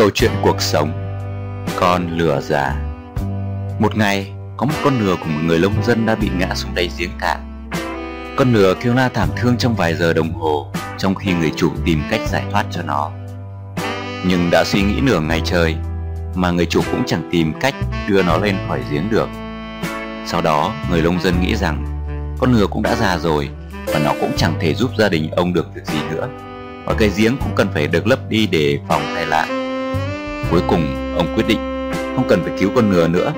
Câu chuyện cuộc sống Con lừa già. Một ngày, có một con lừa của một người nông dân đã bị ngã xuống đáy giếng cạn Con lừa kêu la thảm thương trong vài giờ đồng hồ Trong khi người chủ tìm cách giải thoát cho nó. Nhưng đã suy nghĩ nửa ngày trời Mà người chủ cũng chẳng tìm cách đưa nó lên khỏi giếng được. Sau đó, người nông dân nghĩ rằng Con lừa cũng đã già rồi Và nó cũng chẳng thể giúp gia đình ông được việc gì nữa. Và cái giếng cũng cần phải được lấp đi để phòng tai nạn. Cuối cùng, ông quyết định không cần phải cứu con ngựa nữa.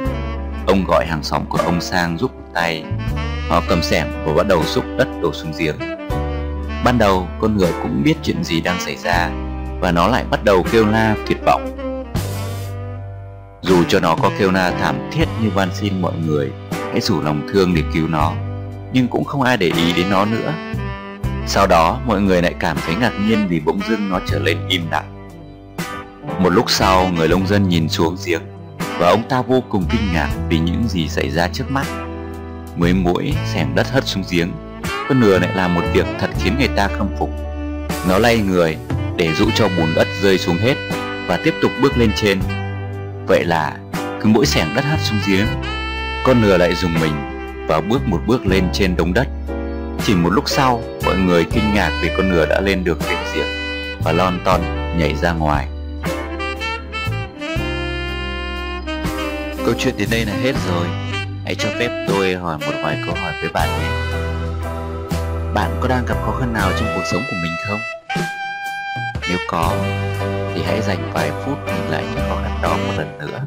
Ông gọi hàng xóm của ông sang giúp tay. Họ cầm xẻng và bắt đầu xúc đất đổ xuống giếng. Ban đầu, con ngựa cũng biết chuyện gì đang xảy ra Và nó lại bắt đầu kêu la tuyệt vọng. Dù cho nó có kêu la thảm thiết như van xin mọi người, Hãy rủ lòng thương để cứu nó, Nhưng cũng không ai để ý đến nó nữa. Sau đó, mọi người lại cảm thấy ngạc nhiên vì bỗng dưng nó trở nên im lặng một lúc sau, người nông dân nhìn xuống giếng Và ông ta vô cùng kinh ngạc vì những gì xảy ra trước mắt. Mới mũi xẻng đất hất xuống giếng, Con nừa lại làm một việc thật khiến người ta khâm phục. Nó lay người để dụ cho bùn đất rơi xuống hết Và tiếp tục bước lên trên. Vậy là cứ mỗi xẻng đất hất xuống giếng, Con nừa lại dùng mình và bước một bước lên trên đống đất. Chỉ một lúc sau, mọi người kinh ngạc vì con nừa đã lên được đến giếng Và lon ton nhảy ra ngoài. Câu chuyện đến đây là hết rồi. Hãy cho phép tôi hỏi một vài câu hỏi với bạn nhé. Bạn có đang gặp khó khăn nào trong cuộc sống của mình không? Nếu có, Thì hãy dành vài phút nhìn lại những khó khăn đó một lần nữa.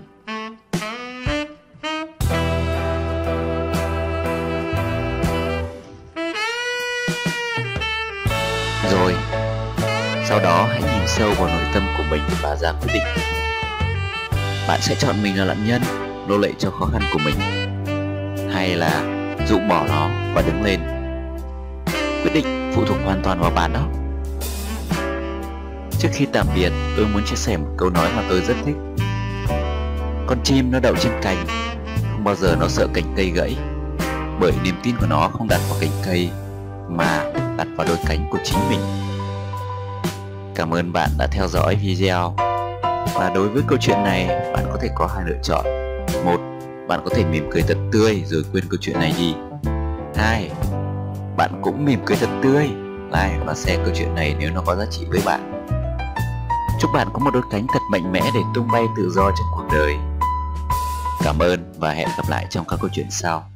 Rồi, Sau đó hãy nhìn sâu vào nội tâm của mình và ra quyết định. Bạn sẽ chọn mình là nạn nhân nô lệ cho khó khăn của mình, hay là dụ bỏ nó và đứng lên, quyết định phụ thuộc hoàn toàn vào bạn đó. Trước khi tạm biệt, tôi muốn chia sẻ một câu nói mà tôi rất thích. Con chim nó đậu trên cành, không bao giờ nó sợ cành cây gãy, bởi niềm tin của nó không đặt vào cành cây, mà đặt vào đôi cánh của chính mình. Cảm ơn bạn đã theo dõi video. Và đối với câu chuyện này, bạn có thể có hai lựa chọn một, bạn có thể mỉm cười thật tươi rồi quên câu chuyện này đi. Hai, bạn cũng mỉm cười thật tươi. Like và share câu chuyện này nếu nó có giá trị với bạn. Chúc bạn có một đôi cánh thật mạnh mẽ để tung bay tự do trong cuộc đời. Cảm ơn và hẹn gặp lại trong các câu chuyện sau.